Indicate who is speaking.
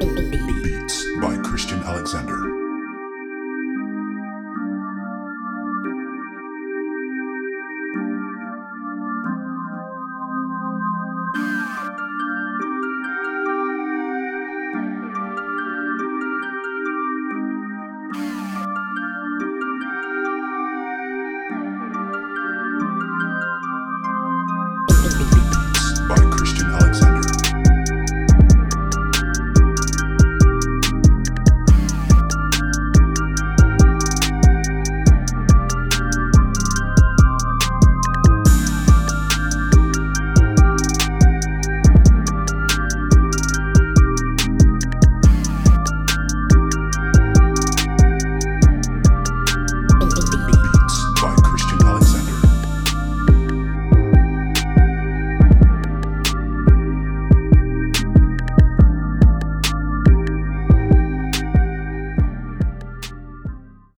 Speaker 1: Beats by Christian Alexander.